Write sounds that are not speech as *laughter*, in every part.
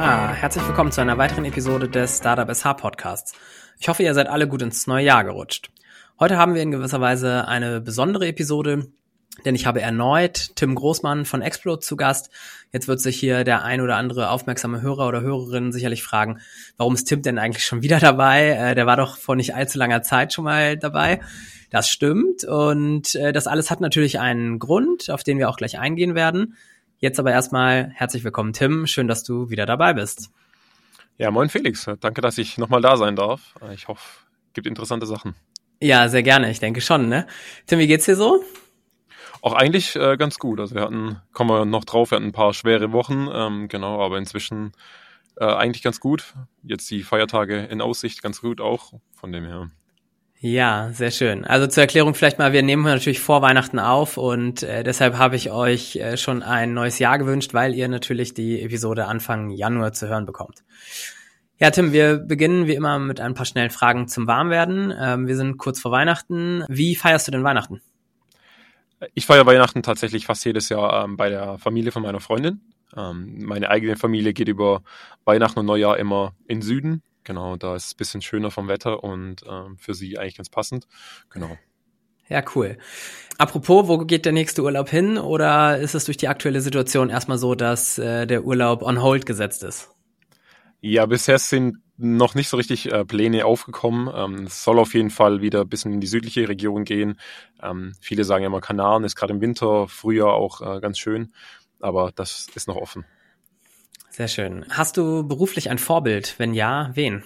Ja, herzlich willkommen zu einer weiteren Episode des Startup SH Podcasts. Ich hoffe, ihr seid alle gut ins neue Jahr gerutscht. Heute haben wir in gewisser Weise eine besondere Episode, denn ich habe erneut Tim Großmann von Explode zu Gast. Jetzt wird sich hier der ein oder andere aufmerksame Hörer oder Hörerin sicherlich fragen, warum ist Tim denn eigentlich schon wieder dabei? Äh, der war doch vor nicht allzu langer Zeit schon mal dabei. Das stimmt und äh, das alles hat natürlich einen Grund, auf den wir auch gleich eingehen werden. Jetzt aber erstmal herzlich willkommen, Tim. Schön, dass du wieder dabei bist. Ja, moin Felix. Danke, dass ich nochmal da sein darf. Ich hoffe, es gibt interessante Sachen. Ja, sehr gerne. Ich denke schon, ne? Tim, wie geht's dir so? Auch eigentlich äh, ganz gut. Also wir hatten, kommen wir noch drauf, wir hatten ein paar schwere Wochen, ähm, genau, aber inzwischen äh, eigentlich ganz gut. Jetzt die Feiertage in Aussicht ganz gut auch, von dem her. Ja, sehr schön. Also zur Erklärung vielleicht mal, wir nehmen natürlich vor Weihnachten auf und äh, deshalb habe ich euch äh, schon ein neues Jahr gewünscht, weil ihr natürlich die Episode Anfang Januar zu hören bekommt. Ja, Tim, wir beginnen wie immer mit ein paar schnellen Fragen zum Warmwerden. Ähm, wir sind kurz vor Weihnachten. Wie feierst du denn Weihnachten? Ich feiere Weihnachten tatsächlich fast jedes Jahr ähm, bei der Familie von meiner Freundin. Ähm, meine eigene Familie geht über Weihnachten und Neujahr immer in Süden. Genau, da ist es ein bisschen schöner vom Wetter und ähm, für sie eigentlich ganz passend. Genau. Ja, cool. Apropos, wo geht der nächste Urlaub hin? Oder ist es durch die aktuelle Situation erstmal so, dass äh, der Urlaub on hold gesetzt ist? Ja, bisher sind noch nicht so richtig äh, Pläne aufgekommen. Ähm, es soll auf jeden Fall wieder ein bisschen in die südliche Region gehen. Ähm, viele sagen ja immer, Kanaren ist gerade im Winter, Frühjahr auch äh, ganz schön, aber das ist noch offen. Sehr schön. Hast du beruflich ein Vorbild? Wenn ja, wen?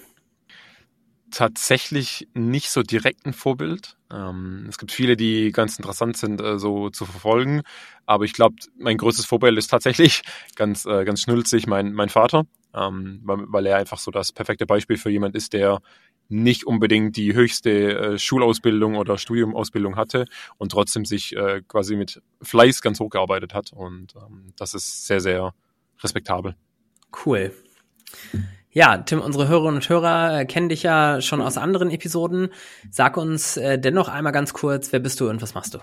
Tatsächlich nicht so direkt ein Vorbild. Ähm, es gibt viele, die ganz interessant sind, äh, so zu verfolgen. Aber ich glaube, mein größtes Vorbild ist tatsächlich *laughs* ganz, äh, ganz schnulzig mein, mein Vater, ähm, weil, er einfach so das perfekte Beispiel für jemand ist, der nicht unbedingt die höchste äh, Schulausbildung oder Studiumausbildung hatte und trotzdem sich quasi mit Fleiß ganz hochgearbeitet hat. Und ähm, das ist sehr, sehr respektabel. Cool. Ja, Tim, unsere Hörerinnen und Hörer äh, kennen dich ja schon aus anderen Episoden. Sag uns äh, dennoch einmal ganz kurz, wer bist du und was machst du?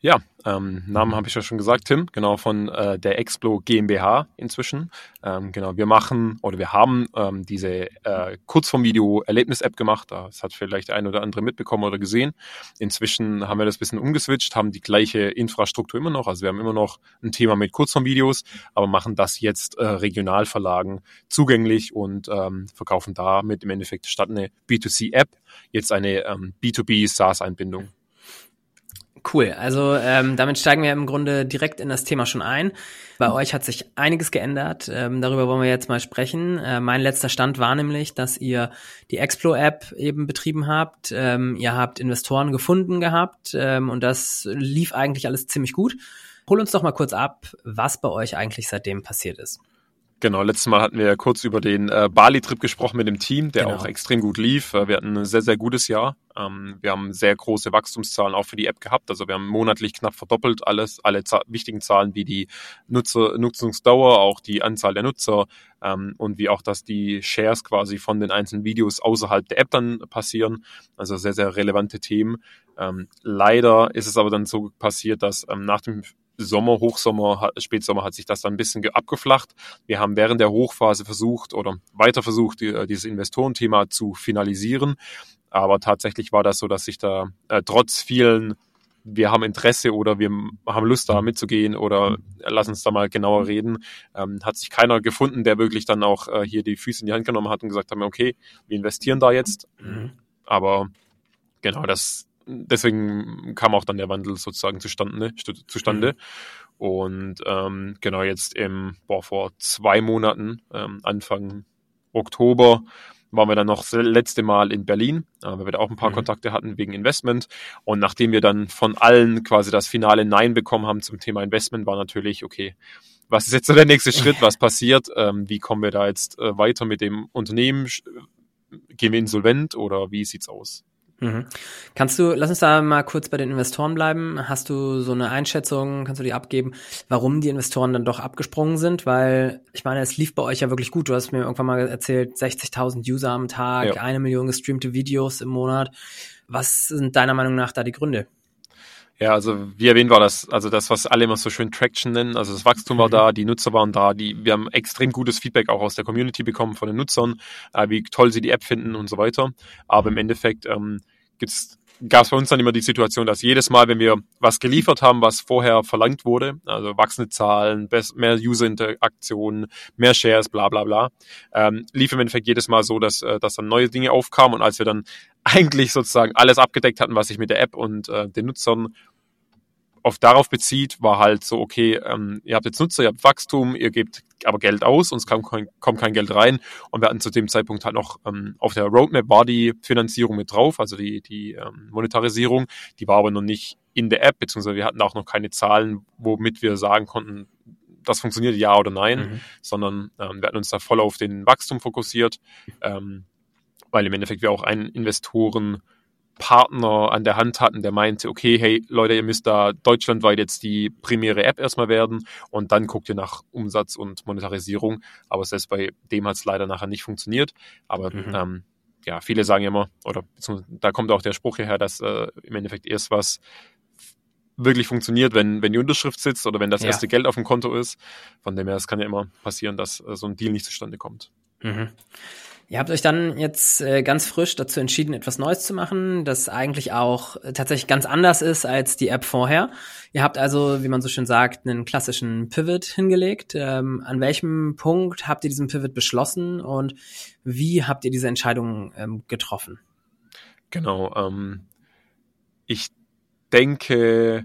Ja, ähm, Namen habe ich ja schon gesagt, Tim, genau von äh, der Explo GmbH inzwischen. Ähm, genau, wir machen oder wir haben ähm, diese äh, Kurzform-Video-Erlebnis-App gemacht. Das hat vielleicht ein oder andere mitbekommen oder gesehen. Inzwischen haben wir das bisschen umgeswitcht, haben die gleiche Infrastruktur immer noch. Also wir haben immer noch ein Thema mit Kurzform-Videos, aber machen das jetzt äh, Regionalverlagen zugänglich und ähm, verkaufen damit im Endeffekt statt eine B2C-App jetzt eine ähm, B2B-SaaS-Einbindung. Cool. Also ähm, damit steigen wir im Grunde direkt in das Thema schon ein. Bei euch hat sich einiges geändert. Ähm, darüber wollen wir jetzt mal sprechen. Äh, mein letzter Stand war nämlich, dass ihr die Explo-App eben betrieben habt. Ähm, ihr habt Investoren gefunden gehabt ähm, und das lief eigentlich alles ziemlich gut. Hol uns doch mal kurz ab, was bei euch eigentlich seitdem passiert ist. Genau, letztes Mal hatten wir ja kurz über den äh, Bali-Trip gesprochen mit dem Team, der genau. auch extrem gut lief. Äh, wir hatten ein sehr, sehr gutes Jahr. Ähm, wir haben sehr große Wachstumszahlen auch für die App gehabt. Also wir haben monatlich knapp verdoppelt alles, alle wichtigen Zahlen wie die Nutzer Nutzungsdauer, auch die Anzahl der Nutzer ähm, und wie auch, dass die Shares quasi von den einzelnen Videos außerhalb der App dann passieren. Also sehr, sehr relevante Themen. Ähm, leider ist es aber dann so passiert, dass ähm, nach dem Sommer, Hochsommer, Spätsommer hat sich das dann ein bisschen abgeflacht. Wir haben während der Hochphase versucht oder weiter versucht, die, dieses Investorenthema zu finalisieren. Aber tatsächlich war das so, dass sich da äh, trotz vielen wir haben Interesse oder wir haben Lust da mitzugehen oder lass uns da mal genauer reden. Ähm, hat sich keiner gefunden, der wirklich dann auch äh, hier die Füße in die Hand genommen hat und gesagt hat, okay, wir investieren da jetzt. Mhm. Aber genau, das, deswegen kam auch dann der Wandel sozusagen zustande. Zustande. Mhm. Und ähm, genau jetzt im, boah, vor zwei Monaten, ähm, Anfang Oktober, waren wir dann noch das letzte Mal in Berlin, äh, weil wir da auch ein paar mhm. Kontakte hatten wegen Investment. Und nachdem wir dann von allen quasi das finale Nein bekommen haben zum Thema Investment, war natürlich, okay, was ist jetzt so der nächste Schritt, was *laughs* passiert, ähm, wie kommen wir da jetzt äh, weiter mit dem Unternehmen, gehen wir insolvent oder wie sieht's aus? Mhm. Kannst du, lass uns da mal kurz bei den Investoren bleiben. Hast du so eine Einschätzung, kannst du die abgeben, warum die Investoren dann doch abgesprungen sind? Weil ich meine, es lief bei euch ja wirklich gut. Du hast mir irgendwann mal erzählt, 60.000 User am Tag, ja. eine Million gestreamte Videos im Monat. Was sind deiner Meinung nach da die Gründe? Ja, also wie erwähnt war das, also das, was alle immer so schön Traction nennen, also das Wachstum war mhm. da, die Nutzer waren da, die, wir haben extrem gutes Feedback auch aus der Community bekommen von den Nutzern, äh, wie toll sie die App finden und so weiter. Aber im Endeffekt ähm, gibt's gab es bei uns dann immer die Situation, dass jedes Mal, wenn wir was geliefert haben, was vorher verlangt wurde, also wachsende Zahlen, mehr User-Interaktionen, mehr Shares, bla bla bla, ähm, lief im Endeffekt jedes Mal so, dass, äh, dass dann neue Dinge aufkamen und als wir dann eigentlich sozusagen alles abgedeckt hatten, was sich mit der App und äh, den Nutzern oft darauf bezieht, war halt so, okay, ähm, ihr habt jetzt Nutzer, ihr habt Wachstum, ihr gebt aber Geld aus, uns kommt kein, kommt kein Geld rein. Und wir hatten zu dem Zeitpunkt halt noch ähm, auf der Roadmap war die Finanzierung mit drauf, also die, die ähm, Monetarisierung, die war aber noch nicht in der App, beziehungsweise wir hatten auch noch keine Zahlen, womit wir sagen konnten, das funktioniert ja oder nein, mhm. sondern ähm, wir hatten uns da voll auf den Wachstum fokussiert, ähm, weil im Endeffekt wir auch einen Investoren Partner an der Hand hatten, der meinte, okay, hey Leute, ihr müsst da deutschlandweit jetzt die primäre App erstmal werden und dann guckt ihr nach Umsatz und Monetarisierung. Aber selbst bei dem hat es leider nachher nicht funktioniert. Aber mhm. ähm, ja, viele sagen immer, oder da kommt auch der Spruch hierher, dass äh, im Endeffekt erst was wirklich funktioniert, wenn, wenn die Unterschrift sitzt oder wenn das erste ja. Geld auf dem Konto ist. Von dem her, es kann ja immer passieren, dass äh, so ein Deal nicht zustande kommt. Mhm. Ihr habt euch dann jetzt äh, ganz frisch dazu entschieden, etwas Neues zu machen, das eigentlich auch äh, tatsächlich ganz anders ist als die App vorher. Ihr habt also, wie man so schön sagt, einen klassischen Pivot hingelegt. Ähm, an welchem Punkt habt ihr diesen Pivot beschlossen und wie habt ihr diese Entscheidung ähm, getroffen? Genau. Ähm, ich denke,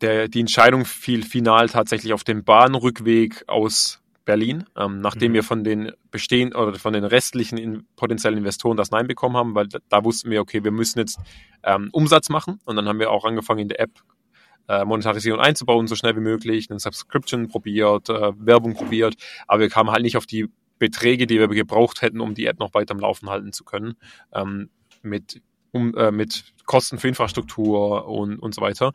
der, die Entscheidung fiel final tatsächlich auf dem Bahnrückweg aus Berlin, ähm, nachdem mhm. wir von den bestehenden oder von den restlichen in, potenziellen Investoren das Nein bekommen haben, weil da, da wussten wir, okay, wir müssen jetzt ähm, Umsatz machen und dann haben wir auch angefangen in der App äh, Monetarisierung einzubauen, so schnell wie möglich, eine Subscription probiert, äh, Werbung probiert, aber wir kamen halt nicht auf die Beträge, die wir gebraucht hätten, um die App noch weiter am Laufen halten zu können, ähm, mit, um, äh, mit Kosten für Infrastruktur und, und so weiter.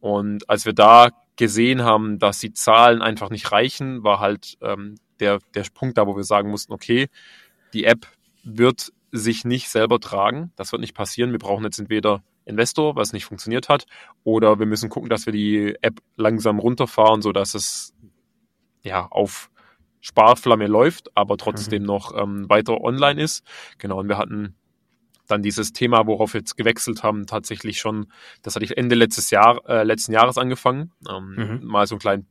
Und als wir da gesehen haben, dass die Zahlen einfach nicht reichen, war halt ähm, der, der Punkt da, wo wir sagen mussten, okay, die App wird sich nicht selber tragen. Das wird nicht passieren. Wir brauchen jetzt entweder Investor, was nicht funktioniert hat, oder wir müssen gucken, dass wir die App langsam runterfahren, sodass es ja auf Sparflamme läuft, aber trotzdem mhm. noch ähm, weiter online ist. Genau, und wir hatten dann dieses Thema, worauf wir jetzt gewechselt haben, tatsächlich schon, das hatte ich Ende letztes Jahr, äh, letzten Jahres angefangen, ähm, mhm. mal so eine kleine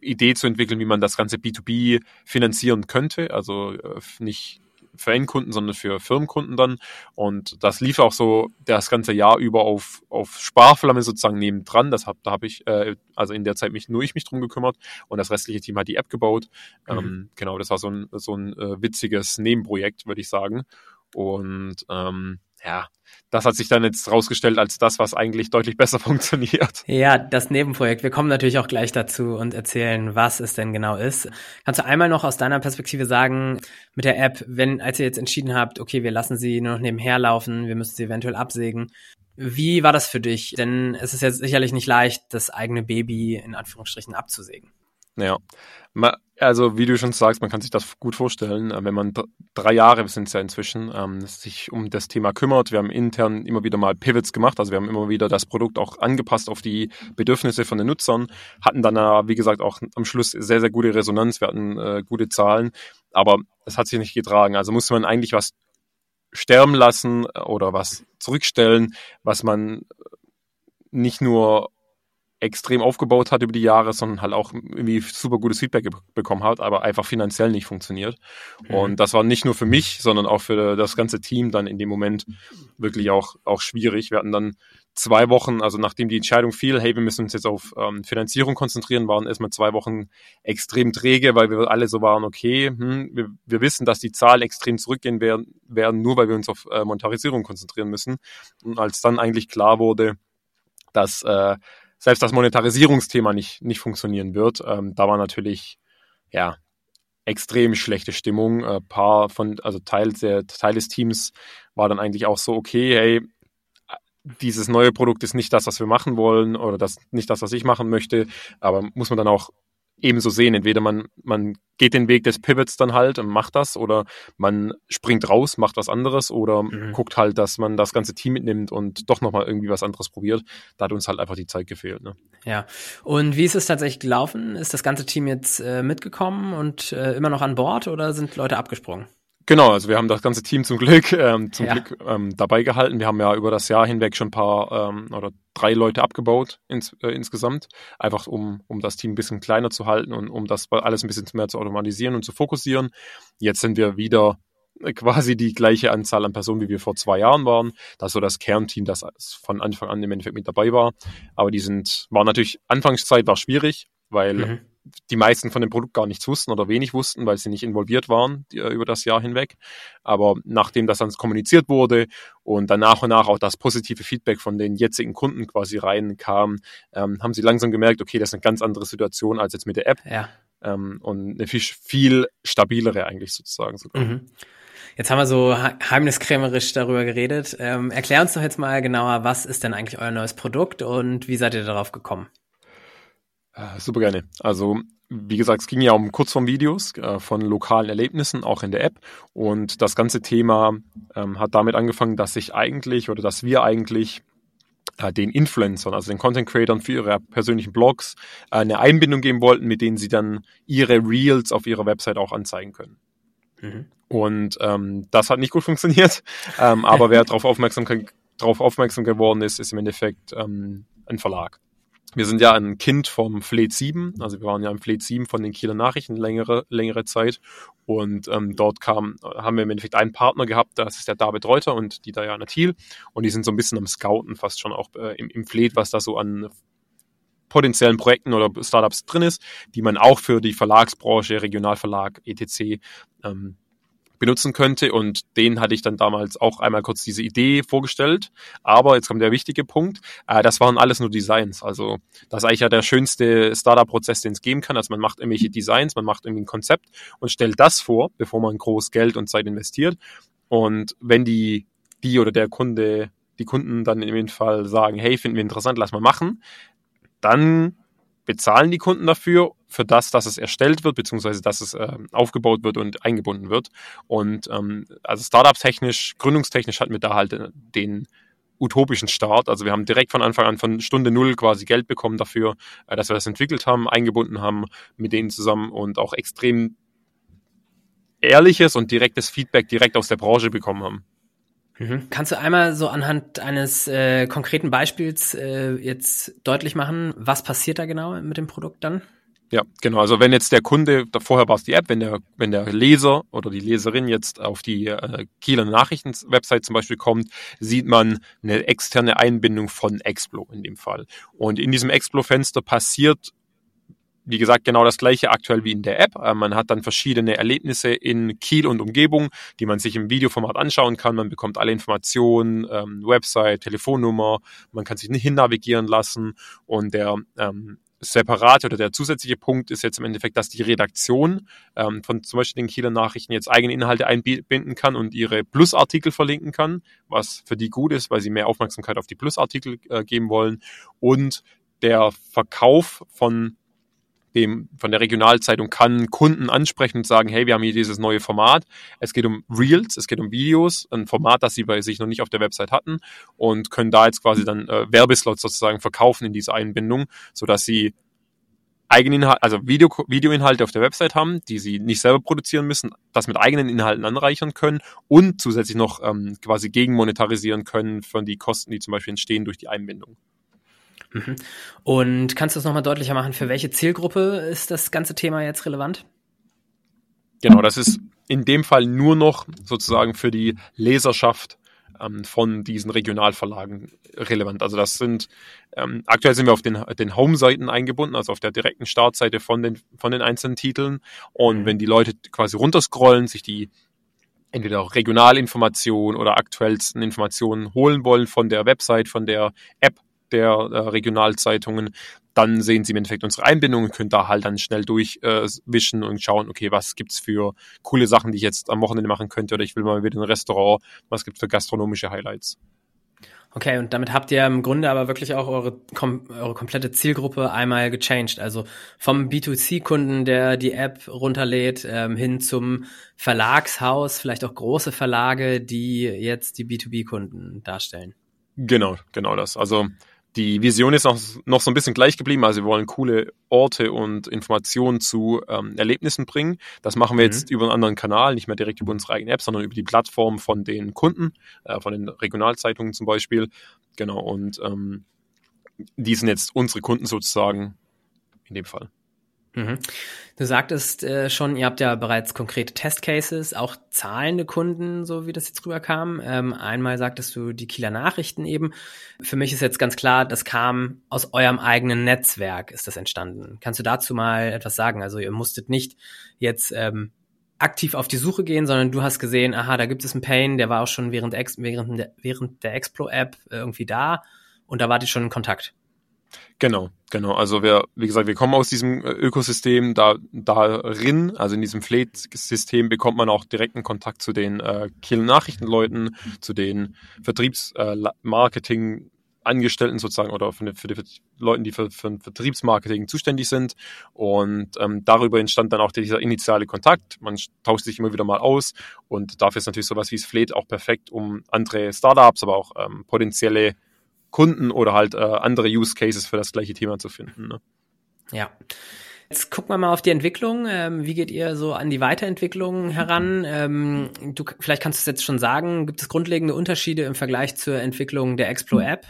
Idee zu entwickeln, wie man das ganze B2B finanzieren könnte. Also äh, nicht für Endkunden, sondern für Firmenkunden dann. Und das lief auch so das ganze Jahr über auf, auf Sparflamme sozusagen nebendran. Das hab, da habe ich, äh, also in der Zeit mich nur ich mich drum gekümmert und das restliche Team hat die App gebaut. Mhm. Ähm, genau, das war so ein, so ein äh, witziges Nebenprojekt, würde ich sagen. Und ähm, ja, das hat sich dann jetzt rausgestellt als das, was eigentlich deutlich besser *laughs* funktioniert. Ja, das Nebenprojekt. Wir kommen natürlich auch gleich dazu und erzählen, was es denn genau ist. Kannst du einmal noch aus deiner Perspektive sagen, mit der App, wenn, als ihr jetzt entschieden habt, okay, wir lassen sie nur noch nebenher laufen, wir müssen sie eventuell absägen. Wie war das für dich? Denn es ist jetzt sicherlich nicht leicht, das eigene Baby in Anführungsstrichen abzusägen. Ja, also wie du schon sagst, man kann sich das gut vorstellen, äh, wenn man drei Jahre sind es ja inzwischen, ähm, sich um das Thema kümmert. Wir haben intern immer wieder mal Pivots gemacht, also wir haben immer wieder das Produkt auch angepasst auf die Bedürfnisse von den Nutzern, hatten dann, wie gesagt, auch am Schluss sehr, sehr gute Resonanz, wir hatten äh, gute Zahlen, aber es hat sich nicht getragen. Also musste man eigentlich was sterben lassen äh, oder was zurückstellen, was man nicht nur extrem aufgebaut hat über die Jahre, sondern halt auch irgendwie super gutes Feedback bekommen hat, aber einfach finanziell nicht funktioniert. Mhm. Und das war nicht nur für mich, sondern auch für das ganze Team dann in dem Moment wirklich auch, auch schwierig. Wir hatten dann zwei Wochen, also nachdem die Entscheidung fiel, hey, wir müssen uns jetzt auf ähm, Finanzierung konzentrieren, waren erstmal zwei Wochen extrem träge, weil wir alle so waren, okay, hm, wir, wir wissen, dass die Zahlen extrem zurückgehen werden, werden nur weil wir uns auf äh, Monetarisierung konzentrieren müssen. Und als dann eigentlich klar wurde, dass äh, selbst das Monetarisierungsthema nicht, nicht funktionieren wird. Ähm, da war natürlich, ja, extrem schlechte Stimmung. Ein äh, paar von, also Teil, der, Teil des Teams war dann eigentlich auch so, okay, hey, dieses neue Produkt ist nicht das, was wir machen wollen oder das nicht das, was ich machen möchte, aber muss man dann auch ebenso sehen. Entweder man, man geht den Weg des Pivots dann halt und macht das oder man springt raus, macht was anderes oder mhm. guckt halt, dass man das ganze Team mitnimmt und doch nochmal irgendwie was anderes probiert. Da hat uns halt einfach die Zeit gefehlt. Ne? Ja. Und wie ist es tatsächlich gelaufen? Ist das ganze Team jetzt äh, mitgekommen und äh, immer noch an Bord oder sind Leute abgesprungen? Genau, also wir haben das ganze Team zum Glück, ähm, zum ja. Glück ähm, dabei gehalten. Wir haben ja über das Jahr hinweg schon ein paar ähm, oder drei Leute abgebaut ins, äh, insgesamt, einfach um, um das Team ein bisschen kleiner zu halten und um das alles ein bisschen mehr zu automatisieren und zu fokussieren. Jetzt sind wir wieder quasi die gleiche Anzahl an Personen, wie wir vor zwei Jahren waren. Das ist so das Kernteam, das von Anfang an im Endeffekt mit dabei war. Aber die sind, war natürlich, Anfangszeit war schwierig, weil mhm die meisten von dem Produkt gar nichts wussten oder wenig wussten, weil sie nicht involviert waren die, äh, über das Jahr hinweg. Aber nachdem das dann kommuniziert wurde und dann nach und nach auch das positive Feedback von den jetzigen Kunden quasi reinkam, ähm, haben sie langsam gemerkt, okay, das ist eine ganz andere Situation als jetzt mit der App. Ja. Ähm, und eine viel, viel stabilere eigentlich sozusagen sogar. Mhm. Jetzt haben wir so heimniskrämerisch darüber geredet. Ähm, erklär uns doch jetzt mal genauer, was ist denn eigentlich euer neues Produkt und wie seid ihr darauf gekommen? Äh, super gerne. Also wie gesagt, es ging ja um Kurzformvideos äh, von lokalen Erlebnissen, auch in der App. Und das ganze Thema ähm, hat damit angefangen, dass ich eigentlich oder dass wir eigentlich äh, den Influencern, also den Content Creatern für ihre persönlichen Blogs äh, eine Einbindung geben wollten, mit denen sie dann ihre Reels auf ihrer Website auch anzeigen können. Mhm. Und ähm, das hat nicht gut funktioniert. ähm, aber *laughs* wer darauf aufmerksam, darauf aufmerksam geworden ist, ist im Endeffekt ähm, ein Verlag. Wir sind ja ein Kind vom Fleet 7, also wir waren ja im Fleet 7 von den Kieler Nachrichten längere, längere Zeit. Und ähm, dort kam, haben wir im Endeffekt einen Partner gehabt, das ist der David Reuter und die Diana Thiel. Und die sind so ein bisschen am Scouten fast schon auch äh, im, im Fleet, was da so an potenziellen Projekten oder Startups drin ist, die man auch für die Verlagsbranche, Regionalverlag, etc. Ähm, benutzen könnte. Und den hatte ich dann damals auch einmal kurz diese Idee vorgestellt. Aber jetzt kommt der wichtige Punkt. Äh, das waren alles nur Designs. Also das ist eigentlich ja der schönste Startup-Prozess, den es geben kann. Also man macht irgendwelche Designs, man macht irgendwie ein Konzept und stellt das vor, bevor man groß Geld und Zeit investiert. Und wenn die, die oder der Kunde, die Kunden dann in dem Fall sagen, hey, finden wir interessant, lass mal machen, dann bezahlen die Kunden dafür, für das, dass es erstellt wird, beziehungsweise dass es äh, aufgebaut wird und eingebunden wird. Und ähm, also Startup-technisch, gründungstechnisch hatten wir da halt äh, den utopischen Start. Also wir haben direkt von Anfang an von Stunde Null quasi Geld bekommen dafür, äh, dass wir das entwickelt haben, eingebunden haben mit denen zusammen und auch extrem ehrliches und direktes Feedback direkt aus der Branche bekommen haben. Mhm. Kannst du einmal so anhand eines äh, konkreten Beispiels äh, jetzt deutlich machen, was passiert da genau mit dem Produkt dann? Ja, genau. Also wenn jetzt der Kunde, vorher war es die App, wenn der, wenn der Leser oder die Leserin jetzt auf die äh, Kieler Nachrichten-Website zum Beispiel kommt, sieht man eine externe Einbindung von Explo in dem Fall. Und in diesem Explo-Fenster passiert wie gesagt, genau das gleiche aktuell wie in der App. Äh, man hat dann verschiedene Erlebnisse in Kiel und Umgebung, die man sich im Videoformat anschauen kann. Man bekommt alle Informationen, ähm, Website, Telefonnummer, man kann sich hin navigieren lassen und der ähm, separate oder der zusätzliche Punkt ist jetzt im Endeffekt, dass die Redaktion ähm, von zum Beispiel den Kieler Nachrichten jetzt eigene Inhalte einbinden kann und ihre Plusartikel verlinken kann, was für die gut ist, weil sie mehr Aufmerksamkeit auf die Plusartikel äh, geben wollen. Und der Verkauf von dem, von der Regionalzeitung kann Kunden ansprechen und sagen, hey, wir haben hier dieses neue Format. Es geht um Reels, es geht um Videos, ein Format, das sie bei sich noch nicht auf der Website hatten und können da jetzt quasi dann äh, Werbeslots sozusagen verkaufen in dieser Einbindung, sodass sie eigene Inhalte, also Video, Videoinhalte auf der Website haben, die sie nicht selber produzieren müssen, das mit eigenen Inhalten anreichern können und zusätzlich noch ähm, quasi gegenmonetarisieren können von die Kosten, die zum Beispiel entstehen durch die Einbindung. Mhm. Und kannst du es nochmal deutlicher machen, für welche Zielgruppe ist das ganze Thema jetzt relevant? Genau, das ist in dem Fall nur noch sozusagen für die Leserschaft ähm, von diesen Regionalverlagen relevant. Also das sind, ähm, aktuell sind wir auf den, den Home-Seiten eingebunden, also auf der direkten Startseite von den, von den einzelnen Titeln. Und mhm. wenn die Leute quasi runterscrollen, sich die entweder auch Regionalinformationen oder aktuellsten Informationen holen wollen von der Website, von der App, der äh, Regionalzeitungen, dann sehen Sie im Endeffekt unsere Einbindung und können da halt dann schnell durchwischen äh, und schauen, okay, was gibt's für coole Sachen, die ich jetzt am Wochenende machen könnte oder ich will mal wieder ein Restaurant, was gibt's für gastronomische Highlights. Okay, und damit habt ihr im Grunde aber wirklich auch eure, kom eure komplette Zielgruppe einmal gechanged. Also vom B2C-Kunden, der die App runterlädt, ähm, hin zum Verlagshaus, vielleicht auch große Verlage, die jetzt die B2B-Kunden darstellen. Genau, genau das. Also die Vision ist noch, noch so ein bisschen gleich geblieben. Also wir wollen coole Orte und Informationen zu ähm, Erlebnissen bringen. Das machen wir mhm. jetzt über einen anderen Kanal, nicht mehr direkt über unsere eigene App, sondern über die Plattform von den Kunden, äh, von den Regionalzeitungen zum Beispiel. Genau, und ähm, die sind jetzt unsere Kunden sozusagen in dem Fall. Mhm. Du sagtest äh, schon, ihr habt ja bereits konkrete Testcases, auch zahlende Kunden, so wie das jetzt rüberkam. Ähm, einmal sagtest du die Kieler Nachrichten eben. Für mich ist jetzt ganz klar, das kam aus eurem eigenen Netzwerk, ist das entstanden. Kannst du dazu mal etwas sagen? Also ihr musstet nicht jetzt ähm, aktiv auf die Suche gehen, sondern du hast gesehen, aha, da gibt es einen Pain, der war auch schon während, während, der, während der Explo-App irgendwie da und da wart ihr schon in Kontakt. Genau, genau. Also wir, wie gesagt, wir kommen aus diesem äh, Ökosystem da darin, also in diesem Fleet-System bekommt man auch direkten Kontakt zu den äh, Kiel-Nachrichtenleuten, zu den Vertriebsmarketing- äh, Angestellten sozusagen oder für die, für die Leuten, die für, für Vertriebsmarketing zuständig sind. Und ähm, darüber entstand dann auch dieser initiale Kontakt. Man tauscht sich immer wieder mal aus und dafür ist natürlich sowas wie Fleet auch perfekt, um andere Startups, aber auch ähm, potenzielle Kunden oder halt äh, andere Use Cases für das gleiche Thema zu finden. Ne? Ja. Jetzt gucken wir mal auf die Entwicklung. Ähm, wie geht ihr so an die Weiterentwicklung heran? Ähm, du, vielleicht kannst du es jetzt schon sagen. Gibt es grundlegende Unterschiede im Vergleich zur Entwicklung der Explo-App?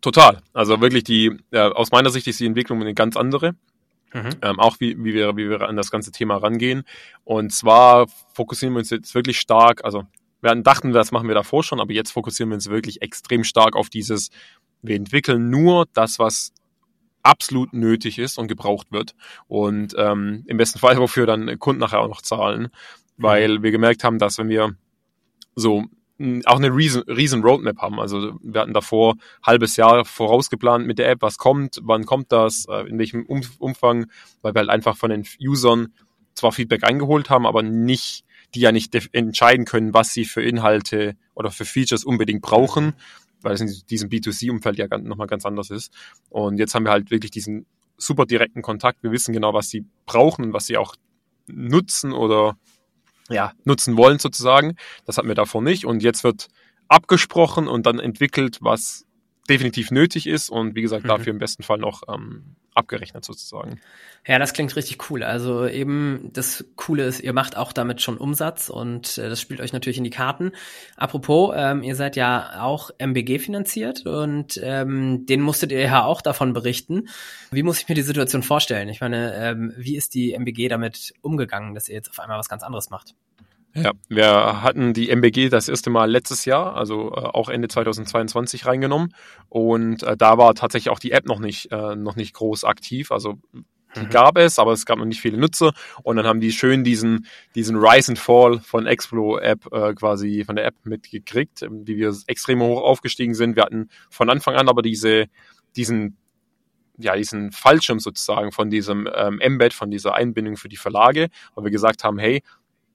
Total. Also wirklich die, äh, aus meiner Sicht ist die Entwicklung eine ganz andere. Mhm. Ähm, auch wie, wie, wir, wie wir an das ganze Thema rangehen. Und zwar fokussieren wir uns jetzt wirklich stark, also wir dachten, das machen wir davor schon, aber jetzt fokussieren wir uns wirklich extrem stark auf dieses, wir entwickeln nur das, was absolut nötig ist und gebraucht wird. Und ähm, im besten Fall, *laughs* wofür dann Kunden nachher auch noch zahlen, weil mhm. wir gemerkt haben, dass wenn wir so auch eine riesen, riesen Roadmap haben. Also wir hatten davor halbes Jahr vorausgeplant mit der App, was kommt, wann kommt das, äh, in welchem Umfang, weil wir halt einfach von den Usern zwar Feedback eingeholt haben, aber nicht die ja nicht entscheiden können, was sie für Inhalte oder für Features unbedingt brauchen, weil es in diesem B2C-Umfeld ja nochmal ganz anders ist. Und jetzt haben wir halt wirklich diesen super direkten Kontakt. Wir wissen genau, was sie brauchen und was sie auch nutzen oder ja, nutzen wollen sozusagen. Das hatten wir davor nicht. Und jetzt wird abgesprochen und dann entwickelt, was definitiv nötig ist und wie gesagt, mhm. dafür im besten Fall noch ähm, abgerechnet sozusagen. Ja, das klingt richtig cool. Also eben das Coole ist, ihr macht auch damit schon Umsatz und äh, das spielt euch natürlich in die Karten. Apropos, ähm, ihr seid ja auch MBG finanziert und ähm, den musstet ihr ja auch davon berichten. Wie muss ich mir die Situation vorstellen? Ich meine, ähm, wie ist die MBG damit umgegangen, dass ihr jetzt auf einmal was ganz anderes macht? Ja, wir hatten die MBG das erste Mal letztes Jahr, also äh, auch Ende 2022 reingenommen und äh, da war tatsächlich auch die App noch nicht äh, noch nicht groß aktiv, also die mhm. gab es, aber es gab noch nicht viele Nutzer und dann haben die schön diesen diesen Rise and Fall von Explo App äh, quasi von der App mitgekriegt, ähm, wie wir extrem hoch aufgestiegen sind. Wir hatten von Anfang an aber diese diesen ja, diesen Fallschirm sozusagen von diesem ähm, Embed, von dieser Einbindung für die Verlage, weil wir gesagt haben, hey,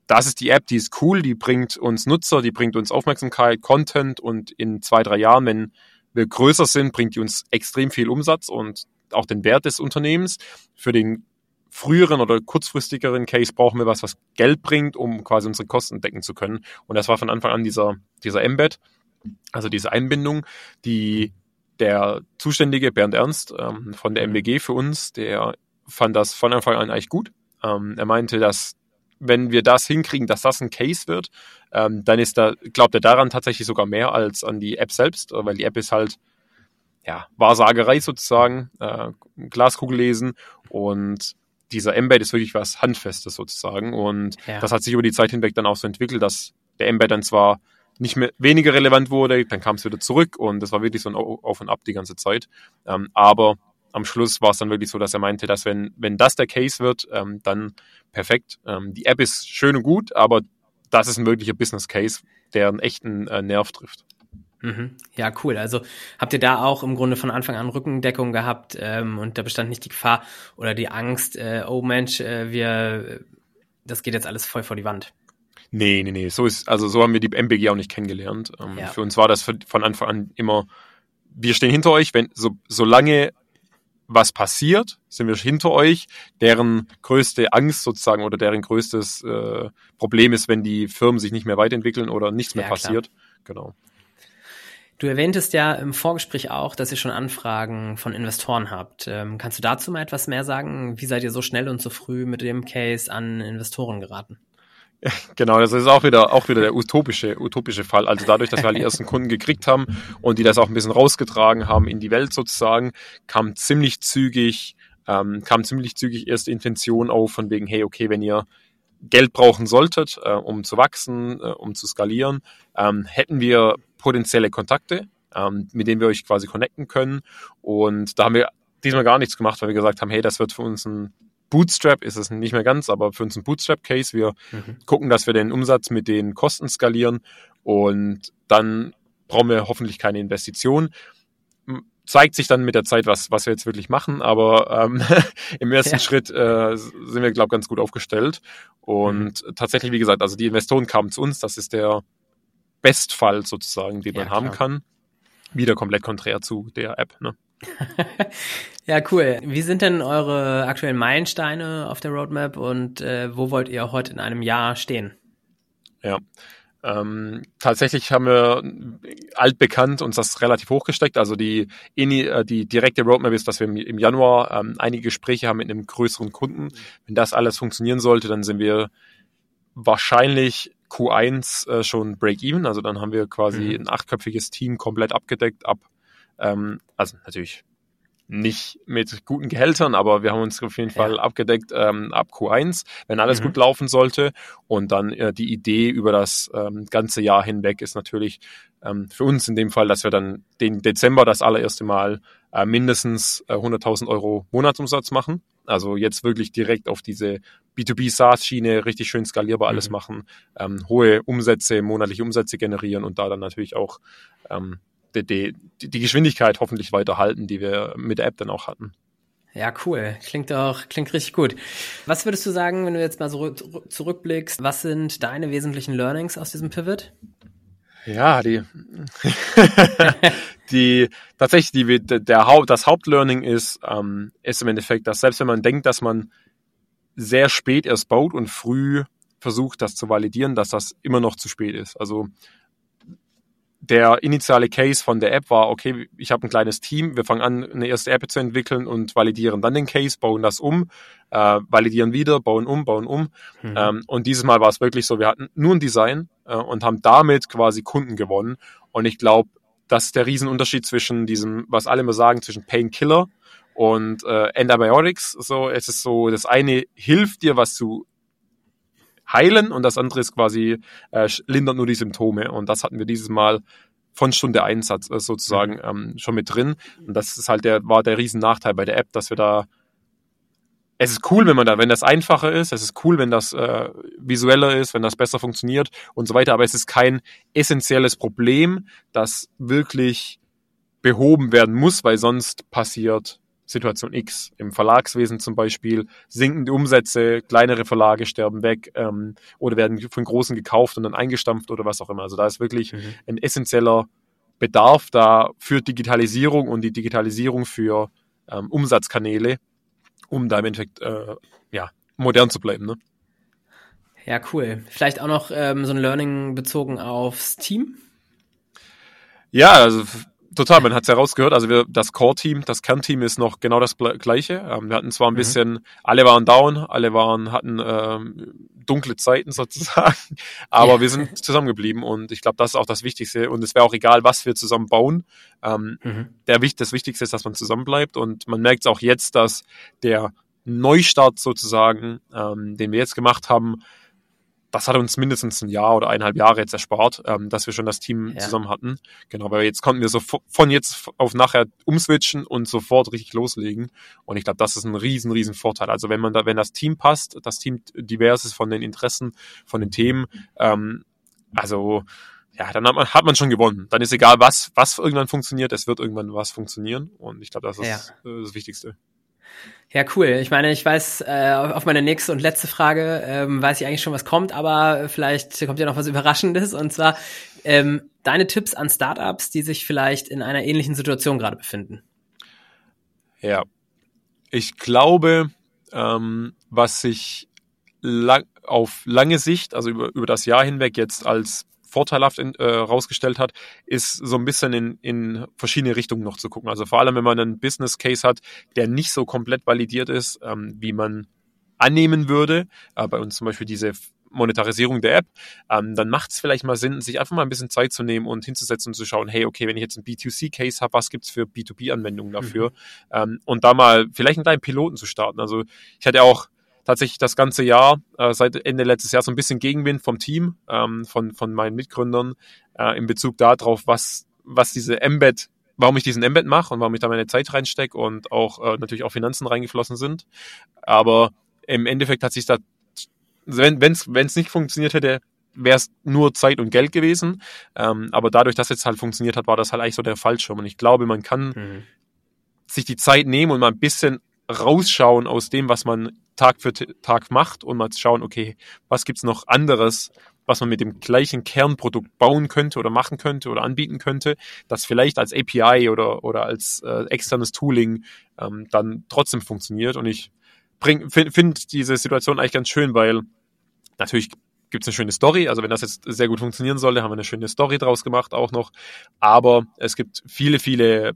das ist die App, die ist cool, die bringt uns Nutzer, die bringt uns Aufmerksamkeit, Content und in zwei, drei Jahren, wenn wir größer sind, bringt die uns extrem viel Umsatz und auch den Wert des Unternehmens. Für den früheren oder kurzfristigeren Case brauchen wir was, was Geld bringt, um quasi unsere Kosten decken zu können. Und das war von Anfang an dieser, dieser Embed, also diese Einbindung, die der Zuständige Bernd Ernst ähm, von der MBG für uns, der fand das von Anfang an eigentlich gut. Ähm, er meinte, dass wenn wir das hinkriegen, dass das ein Case wird, ähm, dann ist da, glaubt er daran tatsächlich sogar mehr als an die App selbst, weil die App ist halt, ja, Wahrsagerei sozusagen, äh, Glaskugel lesen und dieser Embed ist wirklich was Handfestes sozusagen und ja. das hat sich über die Zeit hinweg dann auch so entwickelt, dass der Embed dann zwar nicht mehr weniger relevant wurde, dann kam es wieder zurück und das war wirklich so ein Auf und Ab die ganze Zeit. Ähm, aber am Schluss war es dann wirklich so, dass er meinte, dass wenn, wenn das der Case wird, ähm, dann perfekt. Ähm, die App ist schön und gut, aber das ist ein wirklicher Business Case, der einen echten äh, Nerv trifft. Mhm. Ja, cool. Also habt ihr da auch im Grunde von Anfang an Rückendeckung gehabt ähm, und da bestand nicht die Gefahr oder die Angst, äh, oh Mensch, äh, wir, das geht jetzt alles voll vor die Wand. Nee, nee, nee. So ist, also so haben wir die MBG auch nicht kennengelernt. Ähm, ja. Für uns war das von Anfang an immer, wir stehen hinter euch, wenn, so, solange was passiert, sind wir hinter euch. Deren größte Angst sozusagen oder deren größtes äh, Problem ist, wenn die Firmen sich nicht mehr weiterentwickeln oder nichts mehr ja, passiert. Genau. Du erwähntest ja im Vorgespräch auch, dass ihr schon Anfragen von Investoren habt. Ähm, kannst du dazu mal etwas mehr sagen? Wie seid ihr so schnell und so früh mit dem Case an Investoren geraten? *laughs* Genau, das ist auch wieder, auch wieder der utopische, utopische Fall. Also dadurch, dass wir halt die ersten Kunden gekriegt haben und die das auch ein bisschen rausgetragen haben in die Welt sozusagen, kam ziemlich zügig, ähm, kam ziemlich zügig erste Intention auf von wegen, hey, okay, wenn ihr Geld brauchen solltet, äh, um zu wachsen, äh, um zu skalieren, ähm, hätten wir potenzielle Kontakte, ähm, mit denen wir euch quasi connecten können. Und da haben wir diesmal gar nichts gemacht, weil wir gesagt haben, hey, das wird für uns ein Bootstrap ist es nicht mehr ganz, aber für uns ein Bootstrap-Case. Wir mhm. gucken, dass wir den Umsatz mit den Kosten skalieren und dann brauchen wir hoffentlich keine Investition. Zeigt sich dann mit der Zeit, was, was wir jetzt wirklich machen, aber ähm, *laughs* im ersten ja. Schritt äh, sind wir, glaube ich, ganz gut aufgestellt. Und mhm. tatsächlich, wie gesagt, also die Investoren kamen zu uns, das ist der Bestfall sozusagen, den man ja, haben kann. Wieder komplett konträr zu der App. Ne? *laughs* ja, cool. Wie sind denn eure aktuellen Meilensteine auf der Roadmap und äh, wo wollt ihr heute in einem Jahr stehen? Ja. Ähm, tatsächlich haben wir altbekannt uns das relativ hochgesteckt. Also die, äh, die direkte Roadmap ist, dass wir im Januar ähm, einige Gespräche haben mit einem größeren Kunden. Wenn das alles funktionieren sollte, dann sind wir wahrscheinlich Q1 äh, schon Break-Even. Also dann haben wir quasi mhm. ein achtköpfiges Team komplett abgedeckt ab ähm, also natürlich nicht mit guten Gehältern, aber wir haben uns auf jeden ja. Fall abgedeckt ähm, ab Q1, wenn alles mhm. gut laufen sollte. Und dann äh, die Idee über das ähm, ganze Jahr hinweg ist natürlich ähm, für uns in dem Fall, dass wir dann den Dezember das allererste Mal äh, mindestens äh, 100.000 Euro Monatsumsatz machen. Also jetzt wirklich direkt auf diese B2B SaaS-Schiene richtig schön skalierbar alles mhm. machen, ähm, hohe Umsätze, monatliche Umsätze generieren und da dann natürlich auch die, die, die Geschwindigkeit hoffentlich weiterhalten, die wir mit der App dann auch hatten. Ja, cool. Klingt auch, klingt richtig gut. Was würdest du sagen, wenn du jetzt mal so zurückblickst? Was sind deine wesentlichen Learnings aus diesem Pivot? Ja, die, *laughs* die, tatsächlich, die, der Haupt, das Hauptlearning ist, ähm, ist im Endeffekt, dass selbst wenn man denkt, dass man sehr spät erst baut und früh versucht, das zu validieren, dass das immer noch zu spät ist. Also, der initiale Case von der App war, okay, ich habe ein kleines Team, wir fangen an, eine erste App zu entwickeln und validieren dann den Case, bauen das um, äh, validieren wieder, bauen um, bauen um. Mhm. Ähm, und dieses Mal war es wirklich so, wir hatten nur ein Design äh, und haben damit quasi Kunden gewonnen. Und ich glaube, das ist der Riesenunterschied zwischen diesem, was alle immer sagen, zwischen Painkiller und äh, Antibiotics. So, es ist so, das eine hilft dir, was zu heilen und das andere ist quasi äh, lindert nur die Symptome. Und das hatten wir dieses Mal von Stunde eins äh, sozusagen mhm. ähm, schon mit drin. Und das ist halt der, war der riesen Nachteil bei der App, dass wir da es ist cool, wenn man da, wenn das einfacher ist, es ist cool, wenn das äh, visueller ist, wenn das besser funktioniert und so weiter, aber es ist kein essentielles Problem, das wirklich behoben werden muss, weil sonst passiert Situation X. Im Verlagswesen zum Beispiel sinken die Umsätze, kleinere Verlage sterben weg ähm, oder werden von großen gekauft und dann eingestampft oder was auch immer. Also da ist wirklich mhm. ein essentieller Bedarf da für Digitalisierung und die Digitalisierung für ähm, Umsatzkanäle, um da im Endeffekt äh, ja, modern zu bleiben. Ne? Ja, cool. Vielleicht auch noch ähm, so ein Learning bezogen aufs Team? Ja, also Total, man hat es ja rausgehört. Also wir, das Core-Team, das Kernteam ist noch genau das gleiche. Ähm, wir hatten zwar ein mhm. bisschen, alle waren down, alle waren, hatten ähm, dunkle Zeiten *laughs* sozusagen, aber ja. wir sind zusammengeblieben und ich glaube, das ist auch das Wichtigste. Und es wäre auch egal, was wir zusammen bauen. Ähm, mhm. der, das Wichtigste ist, dass man zusammenbleibt und man merkt es auch jetzt, dass der Neustart sozusagen, ähm, den wir jetzt gemacht haben, das hat uns mindestens ein Jahr oder eineinhalb Jahre jetzt erspart, ähm, dass wir schon das Team ja. zusammen hatten. Genau, weil jetzt konnten wir so von jetzt auf nachher umswitchen und sofort richtig loslegen. Und ich glaube, das ist ein riesen, riesen Vorteil. Also wenn man da, wenn das Team passt, das Team divers ist von den Interessen, von den Themen, ähm, also ja, dann hat man, hat man schon gewonnen. Dann ist egal, was, was irgendwann funktioniert, es wird irgendwann was funktionieren. Und ich glaube, das ist ja. Äh, das Wichtigste. Ja, cool. Ich meine, ich weiß, äh, auf meine nächste und letzte Frage ähm, weiß ich eigentlich schon, was kommt, aber vielleicht kommt ja noch was Überraschendes. Und zwar ähm, deine Tipps an Startups, die sich vielleicht in einer ähnlichen Situation gerade befinden. Ja, ich glaube, ähm, was sich lang, auf lange Sicht, also über, über das Jahr hinweg jetzt als vorteilhaft in, äh, rausgestellt hat, ist so ein bisschen in, in verschiedene Richtungen noch zu gucken. Also vor allem, wenn man einen Business Case hat, der nicht so komplett validiert ist, ähm, wie man annehmen würde. Äh, bei uns zum Beispiel diese Monetarisierung der App, ähm, dann macht es vielleicht mal Sinn, sich einfach mal ein bisschen Zeit zu nehmen und hinzusetzen und zu schauen, hey, okay, wenn ich jetzt einen B2C-Case habe, was gibt's für B2B-Anwendungen dafür? Mhm. Ähm, und da mal vielleicht einen kleinen Piloten zu starten. Also ich hatte auch tatsächlich das ganze Jahr, äh, seit Ende letztes Jahr, so ein bisschen Gegenwind vom Team, ähm, von, von meinen Mitgründern äh, in Bezug darauf, was, was diese Embed, warum ich diesen Embed mache und warum ich da meine Zeit reinstecke und auch äh, natürlich auch Finanzen reingeflossen sind. Aber im Endeffekt hat sich da, wenn es nicht funktioniert hätte, wäre es nur Zeit und Geld gewesen. Ähm, aber dadurch, dass es halt funktioniert hat, war das halt eigentlich so der Fallschirm. Und ich glaube, man kann mhm. sich die Zeit nehmen und mal ein bisschen rausschauen aus dem, was man Tag für Tag macht und mal schauen, okay, was gibt's noch anderes, was man mit dem gleichen Kernprodukt bauen könnte oder machen könnte oder anbieten könnte, das vielleicht als API oder, oder als äh, externes Tooling ähm, dann trotzdem funktioniert. Und ich finde find diese Situation eigentlich ganz schön, weil natürlich gibt es eine schöne Story. Also wenn das jetzt sehr gut funktionieren sollte, haben wir eine schöne Story draus gemacht auch noch. Aber es gibt viele, viele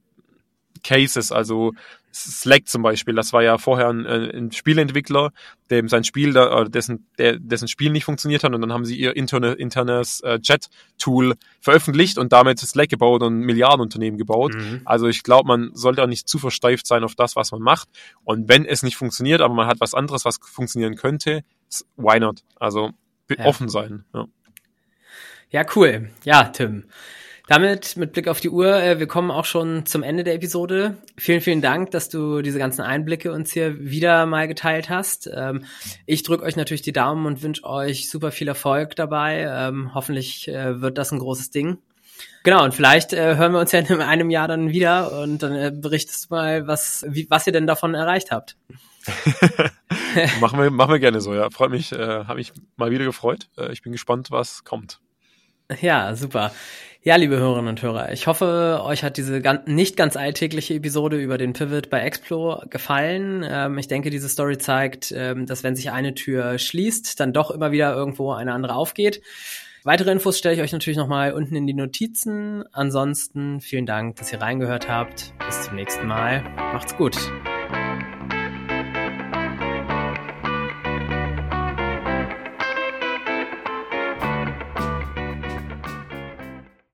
Cases, also Slack zum Beispiel, das war ja vorher ein, äh, ein Spieleentwickler, dem sein Spiel, da, äh, dessen, der, dessen Spiel nicht funktioniert hat und dann haben sie ihr interne, internes äh, Chat-Tool veröffentlicht und damit Slack gebaut und Milliardenunternehmen gebaut. Mhm. Also ich glaube, man sollte auch nicht zu versteift sein auf das, was man macht. Und wenn es nicht funktioniert, aber man hat was anderes, was funktionieren könnte, why not? Also ja. offen sein. Ja. ja, cool. Ja, Tim. Damit, mit Blick auf die Uhr, äh, wir kommen auch schon zum Ende der Episode. Vielen, vielen Dank, dass du diese ganzen Einblicke uns hier wieder mal geteilt hast. Ähm, ich drücke euch natürlich die Daumen und wünsche euch super viel Erfolg dabei. Ähm, hoffentlich äh, wird das ein großes Ding. Genau, und vielleicht äh, hören wir uns ja in einem Jahr dann wieder und dann berichtest du mal, was, wie, was ihr denn davon erreicht habt. *laughs* machen, wir, machen wir gerne so, ja. Freut mich, äh, habe mich mal wieder gefreut. Äh, ich bin gespannt, was kommt. Ja, super. Ja, liebe Hörerinnen und Hörer, ich hoffe, euch hat diese nicht ganz alltägliche Episode über den Pivot bei Explo gefallen. Ähm, ich denke, diese Story zeigt, ähm, dass wenn sich eine Tür schließt, dann doch immer wieder irgendwo eine andere aufgeht. Weitere Infos stelle ich euch natürlich nochmal unten in die Notizen. Ansonsten vielen Dank, dass ihr reingehört habt. Bis zum nächsten Mal. Macht's gut.